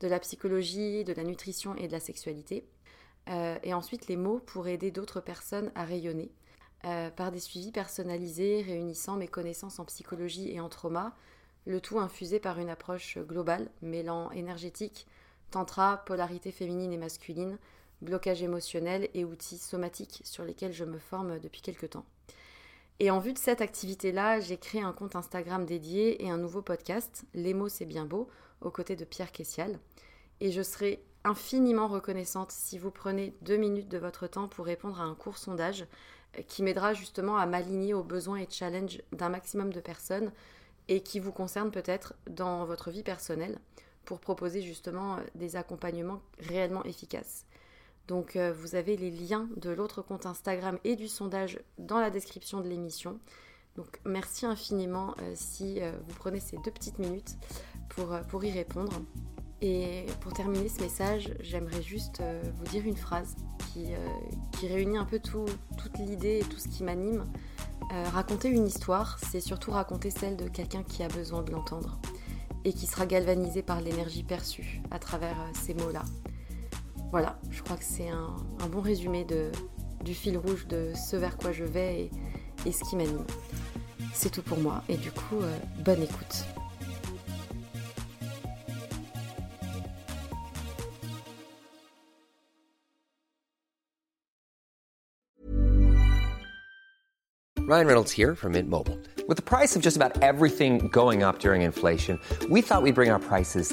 de la psychologie, de la nutrition et de la sexualité. Euh, et ensuite les mots pour aider d'autres personnes à rayonner euh, par des suivis personnalisés réunissant mes connaissances en psychologie et en trauma, le tout infusé par une approche globale mêlant énergétique, tantra, polarité féminine et masculine, blocage émotionnel et outils somatiques sur lesquels je me forme depuis quelques temps. Et en vue de cette activité-là, j'ai créé un compte Instagram dédié et un nouveau podcast, Les mots c'est bien beau, aux côtés de Pierre Kessial. Et je serai infiniment reconnaissante si vous prenez deux minutes de votre temps pour répondre à un court sondage euh, qui m'aidera justement à m'aligner aux besoins et challenges d'un maximum de personnes et qui vous concerne peut-être dans votre vie personnelle pour proposer justement euh, des accompagnements réellement efficaces. Donc euh, vous avez les liens de l'autre compte Instagram et du sondage dans la description de l'émission. Donc merci infiniment si vous prenez ces deux petites minutes pour, y répondre. Et pour terminer ce message, j'aimerais juste euh, vous dire une phrase qui, euh, réunit un peu tout, toute l'idée et tout ce qui m'anime. Euh, raconter une histoire, c'est surtout raconter celle de quelqu'un qui a besoin de l'entendre et qui sera galvanisé par l'énergie perçue à travers ces mots-là. Voilà, je crois que c'est un, bon résumé du fil rouge de ce vers quoi je vais et, ce qui m'anime. C'est tout pour moi et du coup, bonne écoute. Ryan Reynolds here from Mint Mobile. With the price of just about everything going up during inflation, we thought we'd bring our prices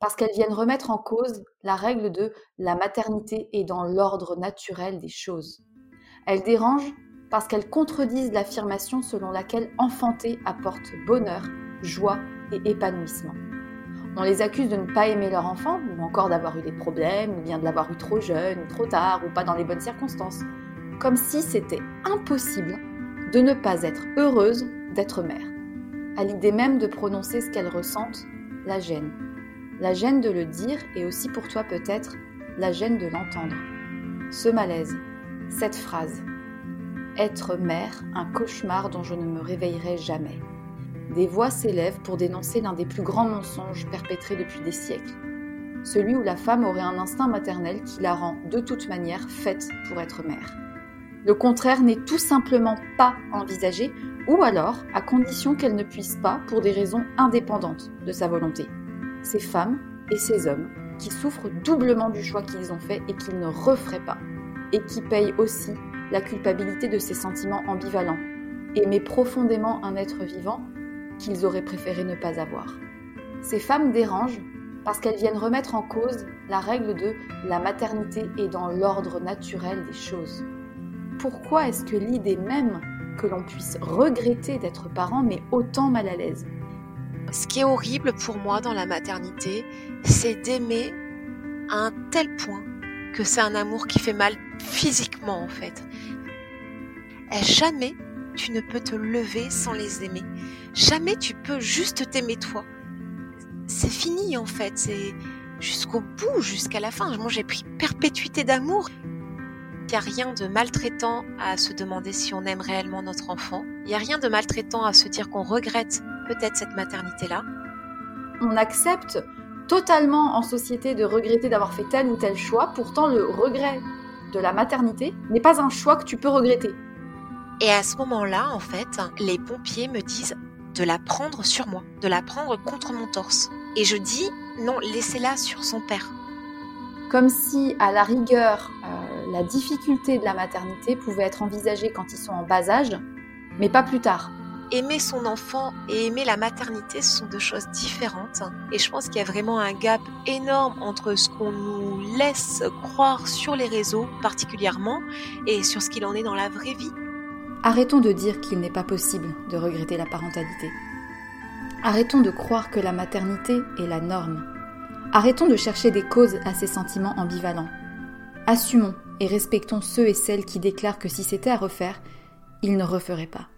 parce qu'elles viennent remettre en cause la règle de la maternité est dans l'ordre naturel des choses. Elles dérangent parce qu'elles contredisent l'affirmation selon laquelle enfanter apporte bonheur, joie et épanouissement. On les accuse de ne pas aimer leur enfant, ou encore d'avoir eu des problèmes, ou bien de l'avoir eu trop jeune, ou trop tard, ou pas dans les bonnes circonstances, comme si c'était impossible de ne pas être heureuse d'être mère. À l'idée même de prononcer ce qu'elles ressentent, la gêne. La gêne de le dire et aussi pour toi peut-être la gêne de l'entendre. Ce malaise, cette phrase. Être mère, un cauchemar dont je ne me réveillerai jamais. Des voix s'élèvent pour dénoncer l'un des plus grands mensonges perpétrés depuis des siècles. Celui où la femme aurait un instinct maternel qui la rend de toute manière faite pour être mère. Le contraire n'est tout simplement pas envisagé, ou alors à condition qu'elle ne puisse pas pour des raisons indépendantes de sa volonté. Ces femmes et ces hommes qui souffrent doublement du choix qu'ils ont fait et qu'ils ne referaient pas, et qui payent aussi la culpabilité de ces sentiments ambivalents, aimer profondément un être vivant qu'ils auraient préféré ne pas avoir. Ces femmes dérangent parce qu'elles viennent remettre en cause la règle de la maternité est dans l'ordre naturel des choses pourquoi est-ce que l'idée même que l'on puisse regretter d'être parent met autant mal à l'aise Ce qui est horrible pour moi dans la maternité, c'est d'aimer à un tel point que c'est un amour qui fait mal physiquement en fait. Et jamais tu ne peux te lever sans les aimer. Jamais tu peux juste t'aimer toi. C'est fini en fait, c'est jusqu'au bout, jusqu'à la fin. Moi j'ai pris perpétuité d'amour Il n'y a rien de maltraitant à se demander si on aime réellement notre enfant. Il n'y a rien de maltraitant à se dire qu'on regrette peut-être cette maternité-là. On accepte totalement en société de regretter d'avoir fait tel ou tel choix. Pourtant, le regret de la maternité n'est pas un choix que tu peux regretter. Et à ce moment-là, en fait, les pompiers me disent de la prendre sur moi, de la prendre contre mon torse. Et je dis non, laissez-la sur son père. Comme si, à la rigueur, euh, la difficulté de la maternité pouvait être envisagée quand ils sont en bas âge, mais pas plus tard aimer son enfant et aimer la maternité, sont deux choses différentes. Et je pense qu'il y a vraiment un gap énorme entre ce qu'on nous laisse croire sur les réseaux particulièrement et sur ce qu'il en est dans la vraie vie. Arrêtons de dire qu'il n'est pas possible de regretter la parentalité. Arrêtons de croire que la maternité est la norme. Arrêtons de chercher des causes à ces sentiments ambivalents. Assumons et respectons ceux et celles qui déclarent que si c'était à refaire, ils ne referaient pas.